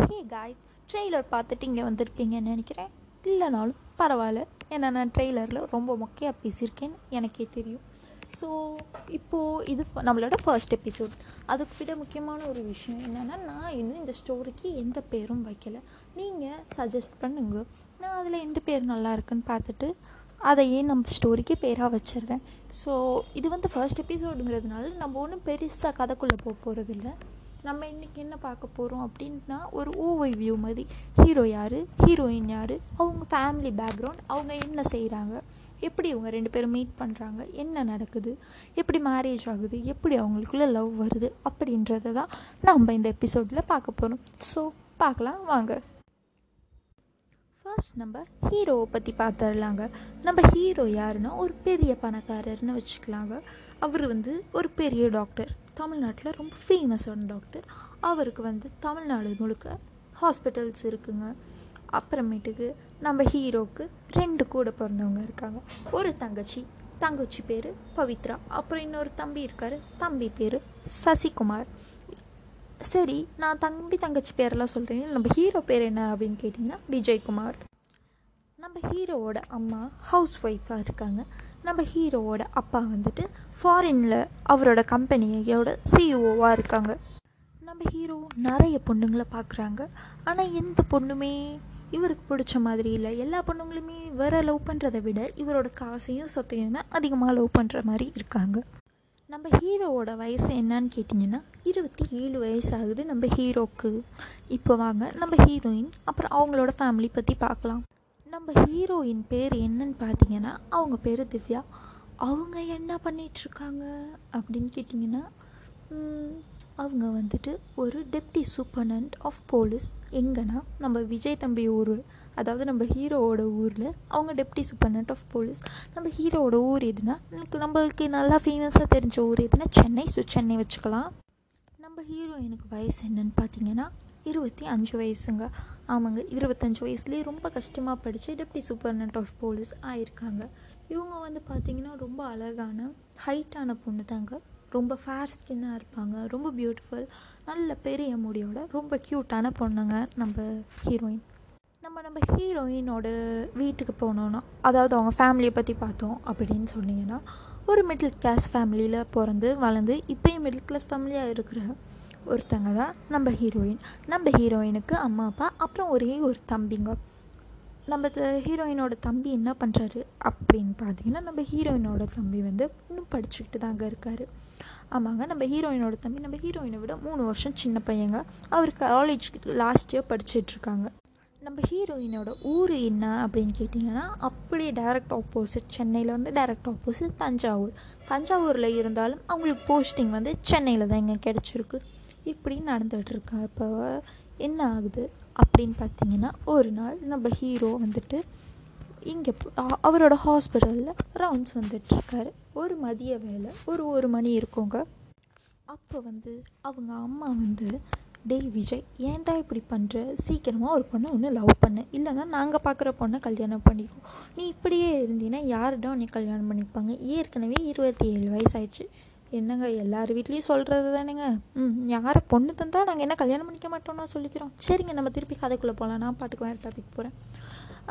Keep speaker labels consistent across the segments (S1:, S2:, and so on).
S1: Hey guys trailer பார்த்துட்டு இங்கே வந்திருப்பீங்கன்னு நினைக்கிறேன். இல்லைனாலும் பரவாயில்ல. ஏன்னா நான் ட்ரெய்லரில் ரொம்ப மொக்கையாக பேசியிருக்கேன்னு எனக்கே தெரியும். ஸோ இப்போது இது நம்மளோட ஃபர்ஸ்ட் எபிசோட் அதுக்கு விட முக்கியமான ஒரு விஷயம் என்னென்னா நான் இன்னும் இந்த ஸ்டோரிக்கு எந்த பேரும் வைக்கல. நீங்கள் சஜஸ்ட் பண்ணுங்க. நான் அதில் எந்த பேர் நல்லா இருக்குன்னு பார்த்துட்டு அதையே நம்ம ஸ்டோரிக்கு பேராக வச்சிடுறேன். ஸோ இது வந்து ஃபர்ஸ்ட் எபிசோடுங்கிறதுனால நம்ம ஒன்றும் பெருசாக கதைக்குள்ளே போக போகிறதில்ல நம்ம இன்றைக்கி என்ன பார்க்க போகிறோம் அப்படின்னா ஒரு ஓவை வியூ மாதிரி. ஹீரோ யார்? ஹீரோயின் யார்? அவங்க ஃபேமிலி பேக்ரவுண்ட் அவங்க என்ன செய்கிறாங்க எப்படி இவங்க ரெண்டு பேரும் மீட் பண்ணுறாங்க என்ன நடக்குது? எப்படி மேரேஜ் ஆகுது? எப்படி அவங்களுக்குள்ள லவ் வருது? அப்படின்றத தான் நம்ம இந்த எபிசோடில் பார்க்க போகிறோம் ஸோ பார்க்கலாம் வாங்க. ஃபர்ஸ்ட் நம்ம ஹீரோவை பற்றி பார்த்துடலாங்க. நம்ம ஹீரோ யாருன்னா ஒரு பெரிய பணக்காரர்னு வச்சுக்கலாங்க. அவர் வந்து ஒரு பெரிய டாக்டர் தமிழ்நாட்டில் ரொம்ப ஃபேமஸான டாக்டர் அவருக்கு வந்து தமிழ்நாடு முழுக்க ஹாஸ்பிட்டல்ஸ் இருக்குங்க. அப்புறமேட்டுக்கு நம்ம ஹீரோவுக்கு ரெண்டு கூட பிறந்தவங்க இருக்காங்க. ஒரு தங்கச்சி தங்கச்சி பேர் பவித்ரா. அப்புறம் இன்னொரு தம்பி இருக்கார் தம்பி பேர் சசிகுமார். சரி நான் தம்பி தங்கச்சி பேரெல்லாம் சொல்கிறேன் நம்ம ஹீரோ பேர் என்ன அப்படின்னு கேட்டிங்கன்னா விஜய்குமார். நம்ம ஹீரோவோட அம்மா ஹவுஸ் ஒய்ஃபாக இருக்காங்க. நம்ம ஹீரோவோட அப்பா வந்துட்டு ஃபாரினில் அவரோட கம்பெனியோட சிஇஓவாக இருக்காங்க. நம்ம ஹீரோ நிறைய பொண்ணுங்களை பார்க்குறாங்க. ஆனால் எந்த பொண்ணுமே இவருக்கு பிடிச்ச மாதிரி இல்லை. எல்லா பொண்ணுங்களுமே வேற லவ் பண்ணுறதை விட இவரோட காசையும் சொத்தையும் தான் அதிகமாக லவ் பண்ணுற மாதிரி இருக்காங்க. நம்ம ஹீரோவோட வயசு என்னன்னு கேட்டிங்கன்னா இருபத்தி ஏழு வயசு ஆகுது நம்ம ஹீரோக்கு. இப்போ வாங்க நம்ம ஹீரோயின் அப்புறம் அவங்களோட ஃபேமிலி பற்றி பார்க்கலாம். நம்ம ஹீரோயின் பேர் என்னன்னு பார்த்தீங்கன்னா அவங்க பேர் திவ்யா. அவங்க என்ன பண்ணிகிட்ருக்காங்க அப்படின்னு கேட்டிங்கன்னா அவங்க வந்துட்டு ஒரு டெப்டி சூப்பர்டன்ட் ஆஃப் போலீஸ் எங்கன்னா நம்ம விஜய் தம்பி ஊர் அதாவது நம்ம ஹீரோவோட ஊரில் அவங்க டெப்டி சூப்பர்டன்ட் ஆஃப் போலீஸ் நம்ம ஹீரோவோட ஊர் எதுனா எனக்கு நம்மளுக்கு நல்லா ஃபேமஸாக தெரிஞ்ச ஊர் எதுனா சென்னை ஸோ சென்னை வச்சுக்கலாம். நம்ம ஹீரோயினுக்கு வயசு என்னன்னு பார்த்தீங்கன்னா இருபத்தி அஞ்சு வயசுங்க. ஆமாங்க இருபத்தஞ்சு வயசுலேயே ரொம்ப கஷ்டமாக படித்து டெப்டி சூப்பர்டன்ட் ஆஃப் போலீஸ் ஆயிருக்காங்க. இவங்க வந்து பார்த்திங்கன்னா ரொம்ப அழகான ஹைட்டான பொண்ணு தாங்க. ரொம்ப ஃபேர் ஸ்கின்னாக இருப்பாங்க ரொம்ப பியூட்டிஃபுல் நல்ல பெரிய முடியோட ரொம்ப க்யூட்டான பொண்ணுங்க நம்ம ஹீரோயின் நம்ம நம்ம ஹீரோயினோட வீட்டுக்கு போனோன்னா அதாவது அவங்க ஃபேமிலியை பற்றி பார்த்தோம் அப்படின்னு சொன்னீங்கன்னா ஒரு மிடில் கிளாஸ் ஃபேமிலியில் பிறந்து வளர்ந்து இப்போயும் மிடில் கிளாஸ் ஃபேமிலியாக இருக்கிற ஒருத்தங்க தான் நம்ம ஹீரோயின் நம்ம ஹீரோயினுக்கு அம்மா அப்பா அப்புறம் ஒரே ஒரு தம்பிங்க. நம்ம த- ஹீரோயினோட தம்பி என்ன பண்ணுறாரு அப்படின்னு பார்த்தீங்கன்னா நம்ம ஹீரோயினோட தம்பி வந்து இன்னும் படிச்சுக்கிட்டு தாங்க இருக்கார். ஆமாங்க நம்ம ஹீரோயினோட தம்பி நம்ம ஹீரோயினை விட மூணு வருஷம் சின்ன பையங்க. அவர் காலேஜ் லாஸ்ட் இயர் படிச்சிட்டுருக்காங்க நம்ம ஹீரோயினோட ஊர் என்ன அப்படின்னு கேட்டிங்கன்னா அப்படியே டைரக்ட் ஆப்போசிட் சென்னையில் வந்து டைரக்ட் ஆப்போசிட் தஞ்சாவூர். தஞ்சாவூரில் இருந்தாலும் அவங்களுக்கு போஸ்டிங் வந்து சென்னையில் தான் இங்கே கிடச்சிருக்கு. இப்படி நடந்துகிட்டு இருக்கா இப்போ என்ன ஆகுது அப்படின்னு பார்த்தீங்கன்னா ஒரு நாள் நம்ம ஹீரோ வந்துட்டு இங்கே அவரோட ஹாஸ்பிட்டலில் ரவுண்ட்ஸ் வந்துட்டுருக்காரு ஒரு மதிய வேலை ஒரு ஒரு மணி இருக்குங்க. அப்போ வந்து அவங்க அம்மா வந்து டேய் விஜய் ஏன்டா இப்படி பண்ணுற சீக்கிரமாக ஒரு பொண்ணை ஒன்று லவ் பண்ணு. இல்லைன்னா நாங்கள் பார்க்குற பொண்ணை கல்யாணம் பண்ணிக்கோ. நீ இப்படியே இருந்தீன்னா யார்டா உன்னை கல்யாணம் பண்ணிப்பாங்க? ஏற்கனவே இருபத்தி ஏழு வயசாயிடுச்சு. என்னங்க எல்லார் வீட்லேயும் சொல்கிறது தானேங்க? ம் யாரை பொண்ணு தந்தால் நாங்கள் என்ன கல்யாணம் பண்ணிக்க மாட்டோம்னா சொல்லிக்கிறோம். சரிங்க நம்ம திருப்பி கதைக்குள்ளே போகலாம் நான் பாட்டுக்கு வேறு டாபிக் போகிறேன்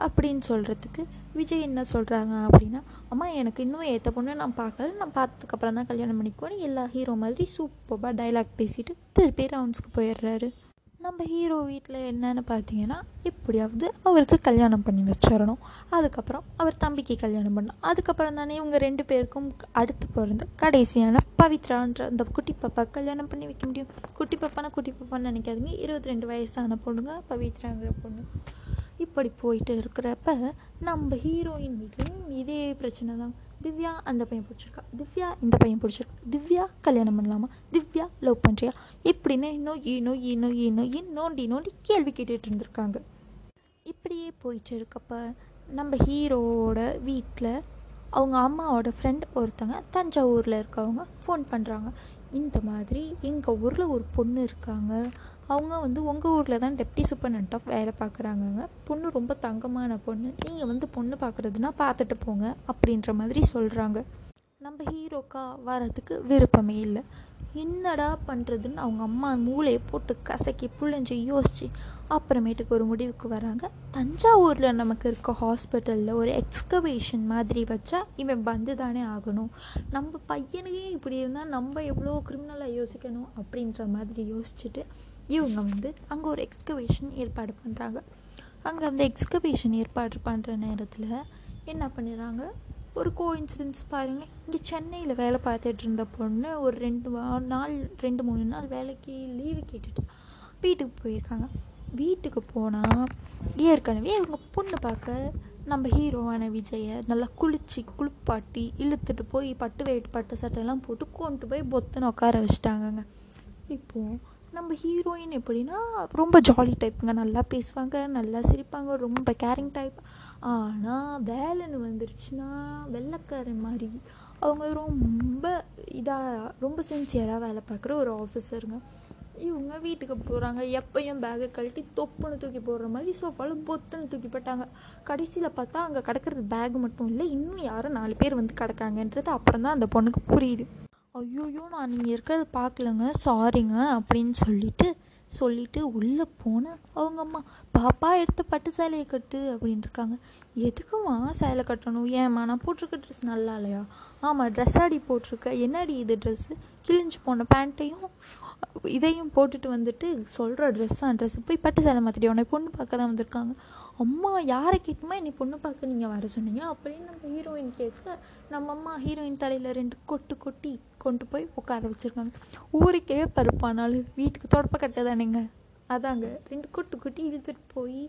S1: அப்படின்னு சொல்கிறதுக்கு விஜய் என்ன சொல்கிறாங்க அப்படின்னா அம்மா எனக்கு இன்னும் ஏற்ற பொண்ணு நான் பார்க்கல. நான் பார்த்ததுக்கப்புறம் தான் கல்யாணம் பண்ணிக்குவேன் எல்லா ஹீரோ மாதிரி சூப்பராக டைலாக் பேசிட்டு திருப்பி ரவுண்ட்ஸ்க்கு போயிடுறாரு. நம்ம ஹீரோ வீட்டில் என்னென்னு பார்த்தீங்கன்னா எப்படியாவது அவருக்கு கல்யாணம் பண்ணி வச்சிடணும். அதுக்கப்புறம் அவர் தம்பிக்கு கல்யாணம் பண்ணணும். அதுக்கப்புறம் தானே இவங்க ரெண்டு பேருக்கும் அடுத்து பிறந்த கடைசியான பவித்ரான்ற அந்த குட்டி பாப்பா கல்யாணம் பண்ணி வைக்க முடியும். குட்டி பாப்பானா குட்டி பாப்பான்னு நினைக்காதீங்க. இருபத்தி ரெண்டு வயசான பொண்ணுங்க பவித்ராங்கிற பொண்ணு. இப்படி போயிட்டு இருக்கிறப்ப நம்ம ஹீரோயின் வீட்லேயும் இதே பிரச்சனை தான் திவ்யா அந்த பையன் பிடிச்சிருக்கா? திவ்யா இந்த பையன் பிடிச்சிருக்கா? திவ்யா கல்யாணம் பண்ணலாமா? திவ்யா லவ் பண்ணுறியா இப்படின்னு இன்னும் ஈனோ ஈனோ ஈனோ ஈன் நோண்டி நோண்டி கேள்வி கேட்டுட்டு இருந்திருக்காங்க. இப்படியே போயிட்டு இருக்கப்ப நம்ம ஹீரோவோட வீட்டில் அவங்க அம்மாவோட ஃப்ரெண்ட் ஒருத்தங்க தஞ்சாவூரில் இருக்கவங்க ஃபோன் பண்ணுறாங்க இந்த மாதிரி எங்கள் ஊரில் ஒரு பொண்ணு இருக்காங்க. அவங்க வந்து உங்கள் ஊரில் தான் டெப்டி சூப்பர்டென்ட் ஆஃப் வேலை பார்க்குறாங்கங்க பொண்ணு ரொம்ப தங்கமான பொண்ணு. நீங்கள் வந்து பொண்ணு பார்க்குறதுனா பார்த்துட்டு போங்க அப்படின்ற மாதிரி சொல்கிறாங்க நம்ம ஹீரோக்கா வரதுக்கு விருப்பமே இல்லை. என்னடா பண்ணுறதுன்னு அவங்க அம்மா மூளையை போட்டு கசக்கி புழிஞ்சு யோசித்து அப்புறமேட்டுக்கு ஒரு முடிவுக்கு வராங்க. தஞ்சாவூரில் நமக்கு இருக்க ஹாஸ்பிட்டலில் ஒரு எக்ஸ்கவேஷன் மாதிரி வச்சா இவன் வந்து தானே ஆகணும். நம்ம பையனுக்கே இப்படி இருந்தால் நம்ம எவ்வளோ கிரிமினலாக யோசிக்கணும் அப்படின்ற மாதிரி யோசிச்சுட்டு இவங்க வந்து அங்கே ஒரு எக்ஸ்கவேஷன் ஏற்பாடு பண்ணுறாங்க அங்கே அந்த எக்ஸ்கவேஷன் ஏற்பாடு பண்ணுற நேரத்தில் என்ன பண்ணிடுறாங்க? ஒரு கோ இன்சிடென்ட்ஸ் பாருங்களேன். இங்கே சென்னையில் வேலை பார்த்துட்டு இருந்த பொண்ணு ஒரு ரெண்டு நாள் ரெண்டு மூணு நாள் வேலைக்கு லீவு கேட்டுட்டு. வீட்டுக்கு போயிருக்காங்க. வீட்டுக்கு போனால் ஏற்கனவே இவங்க பொண்ணு பார்க்க நம்ம ஹீரோவான விஜயை நல்லா குளிச்சு குளிப்பாட்டி இழுத்துட்டு போய் பட்டு வெயிட் பட்டு சட்டையெல்லாம் போட்டு கொண்டு போய் பொத்துன்னு உட்கார வச்சுட்டாங்கங்க. இப்போது நம்ம ஹீரோயின் எப்படின்னா ரொம்ப ஜாலி டைப்புங்க நல்லா பேசுவாங்க நல்லா சிரிப்பாங்க ரொம்ப கேரிங் டைப் ஆனால் வேலைன்னு வந்துருச்சுன்னா வெள்ளைக்காரன் மாதிரி. அவங்க ரொம்ப இதாக ரொம்ப சின்சியராக வேலை பார்க்குற ஒரு ஆஃபீஸருங்க இவங்க வீட்டுக்கு போகிறாங்க எப்பயும் பேகை கழட்டி தொப்புன்னு தூக்கி போடுற மாதிரி சோஃபாவில் பொத்துன்னு தூக்கி போட்டாங்க. கடைசியில் பார்த்தா அங்கே கிடக்கிறது பேக் மட்டும் இல்லை இன்னும் யாரும் நாலு பேர் வந்து கிடக்காங்கன்றது அப்புறம் தான் அந்த பொண்ணுக்கு புரியுது. ஐயோயோ நான் நீங்கள் இருக்கிறத பார்க்கலங்க. சாரிங்க அப்படின்னு சொல்லிட்டு சொல்லிட்டு உள்ளே போனேன் அவங்க அம்மா பாப்பா எடுத்து பட்டு சேலையை கட்டு அப்படின்னு இருக்காங்க. எதுக்குமா சேலை கட்டணும். ஏம்மா நான் போட்டிருக்க ட்ரெஸ் நல்லா இல்லையா? ஆமாம் ட்ரெஸ் ஆடி போட்டிருக்க. என்னடி இது ட்ரெஸ்ஸு கிழிஞ்சு போன பேண்ட்டையும் இதையும் போட்டுட்டு வந்துட்டு சொல்கிற ட்ரெஸ்ஸாக ட்ரெஸ் போய் பட்டு சேலை மாற்றிட்டு உன்னை பொண்ணு பார்க்க தான் வந்திருக்காங்க. அம்மா யாரை கேட்டுமா என்னை பொண்ணு பார்க்க நீங்கள் வர சொன்னீங்க? அப்படின்னு நம்ம ஹீரோயின் கேட்க நம்ம அம்மா ஹீரோயின் தலையில் ரெண்டு கொட்டு கொட்டி கொண்டு போய் உட்கார வச்சுருக்காங்க. ஊருக்கே பருப்பானாலும் வீட்டுக்கு தொடப்ப கட்ட தானேங்க அதாங்க ரெண்டு குட்டி குட்டி இழுத்துட்டு போய்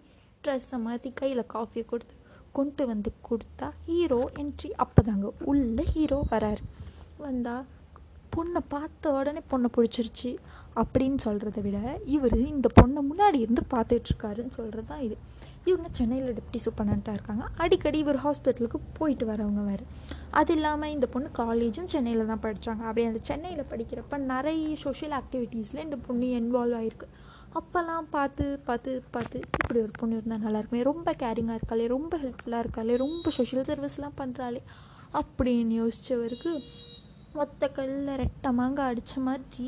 S1: ட்ரெஸ்ஸை மாற்றி கையில் காஃபியை கொடுத்து கொண்டு வந்து கொடுத்தா ஹீரோ என்ட்ரி அப்போ தாங்க உள்ளே ஹீரோ வராரு. வந்தால் பொண்ணை பார்த்த உடனே பொண்ணை பிடிச்சிருச்சு. அப்படின்னு சொல்கிறத விட இவர் இந்த பொண்ணை முன்னாடி இருந்து பார்த்துட்ருக்காருன்னு சொல்கிறது தான் இது. இவங்க சென்னையில் டெப்டி சூப்பரண்ட்டாக இருக்காங்க. அடிக்கடி இவர் ஹாஸ்பிட்டலுக்கு போயிட்டு வரவங்க வேறு. அது இல்லாமல் இந்த பொண்ணு காலேஜும் சென்னையில் தான் படித்தாங்க அப்படி அந்த சென்னையில் படிக்கிறப்ப நிறைய சோஷியல் ஆக்டிவிட்டீஸில் இந்த பொண்ணு இன்வால்வ் ஆகிருக்கு அப்போல்லாம் பார்த்து பார்த்து பார்த்து இப்படி ஒரு பொண்ணு இருந்தால் நல்லாயிருக்குமே ரொம்ப கேரிங்காக இருக்காளே ரொம்ப ஹெல்ப்ஃபுல்லாக இருக்காளே ரொம்ப சோஷியல் சர்வீஸ்லாம் பண்ணுறாளே அப்படின்னு யோசித்தவருக்கு ஒத்த கல்லில் ரெட்டமாங்க அடித்த மாதிரி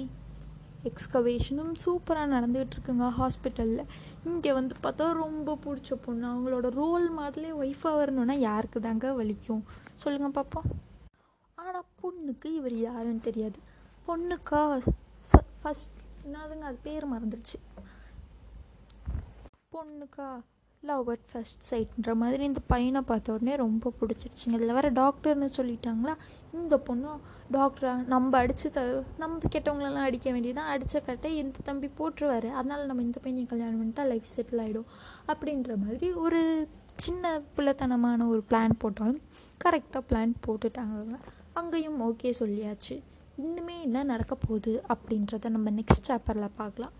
S1: எக்ஸ்கவேஷனும் சூப்பராக நடந்துகிட்டு இருக்குங்க ஹாஸ்பிட்டலில் இங்கே வந்து பார்த்தா ரொம்ப பிடிச்ச பொண்ணு. அவங்களோட ரோல் மாடலே ஒய்ஃபாக வரணுன்னா யாருக்கு தாங்க வலிக்கும்? சொல்லுங்கள் பார்ப்போம் ஆனால் பொண்ணுக்கு இவர் யாருன்னு தெரியாது. பொண்ணுக்கா ச ஃபஸ்ட் என்னதுங்க அது பேர் மறந்துடுச்சு பொண்ணுக்கா லவ் அட் ஃபஸ்ட் சைட்ன்ற மாதிரி இந்த பையனை பார்த்த உடனே ரொம்ப பிடிச்சிருச்சுங்க. இதில் வேறு டாக்டர்னு சொல்லிட்டாங்களா? இந்த பொண்ணும் டாக்டரா நம்ம அடித்து த நம்ம கெட்டவங்களெல்லாம் அடிக்க வேண்டியதான் அடித்த கட்டை இந்த தம்பி போட்டுருவார். அதனால் நம்ம இந்த பையனை கல்யாணம் பண்ணிட்டா லைஃப் செட்டில் ஆகிடும் அப்படின்ற மாதிரி ஒரு சின்ன பிள்ளைத்தனமான ஒரு பிளான் போட்டாலும் கரெக்டாக பிளான் போட்டுட்டாங்க. அங்கேயும் ஓகே சொல்லியாச்சு. இன்னுமே என்ன நடக்க போகுது அப்படின்றத நம்ம நெக்ஸ்ட் சாப்பரில் பார்க்கலாம்.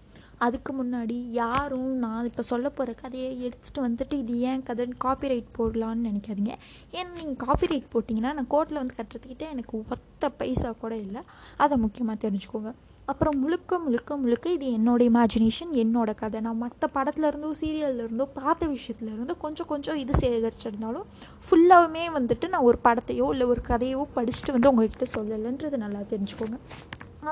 S1: அதுக்கு முன்னாடி யாரும் நான் இப்போ சொல்ல போகிற கதையை எடுத்துகிட்டு வந்துட்டு இது ஏன் கதைன்னு காப்பிரைட் போடலான்னு நினைக்காதீங்க. ஏன்னா நீங்கள் காப்பிரைட் போட்டிங்கன்னா நான் கோர்ட்டில் வந்து கட்டுறதுக்கிட்டே எனக்கு ஒத்த பைசா கூட இல்லை. அதை முக்கியமாக தெரிஞ்சுக்கோங்க. அப்புறம் முழுக்க முழுக்க முழுக்க இது என்னோடய இமேஜினேஷன் என்னோடய கதை. நான் மற்ற படத்துலேருந்தோ சீரியல்லேருந்தோ சீரியல்ல இருந்தோ பார்த்த விஷயத்துல இருந்தோ கொஞ்சம் கொஞ்சம் இது சேகரிச்சிருந்தாலும் ஃபுல்லாகவுமே வந்துட்டு நான் ஒரு படத்தையோ இல்லை ஒரு கதையோ படிச்சுட்டு வந்து உங்கள்கிட்ட சொல்லலைன்றது நல்லா தெரிஞ்சுக்கோங்க.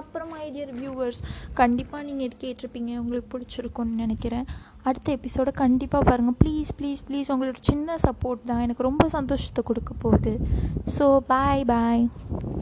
S1: அப்புறம் ஐடியர் வியூவர்ஸ் கண்டிப்பாக நீங்கள் இது கேட்டிருப்பீங்க. உங்களுக்கு பிடிச்சிருக்கும்னு நினைக்கிறேன். அடுத்த எபிசோடை கண்டிப்பாக பாருங்கள் ப்ளீஸ் ப்ளீஸ் ப்ளீஸ் உங்களோட சின்ன சப்போர்ட் தான். எனக்கு ரொம்ப சந்தோஷத்தை கொடுக்க போகுது. ஸோ பாய் பாய்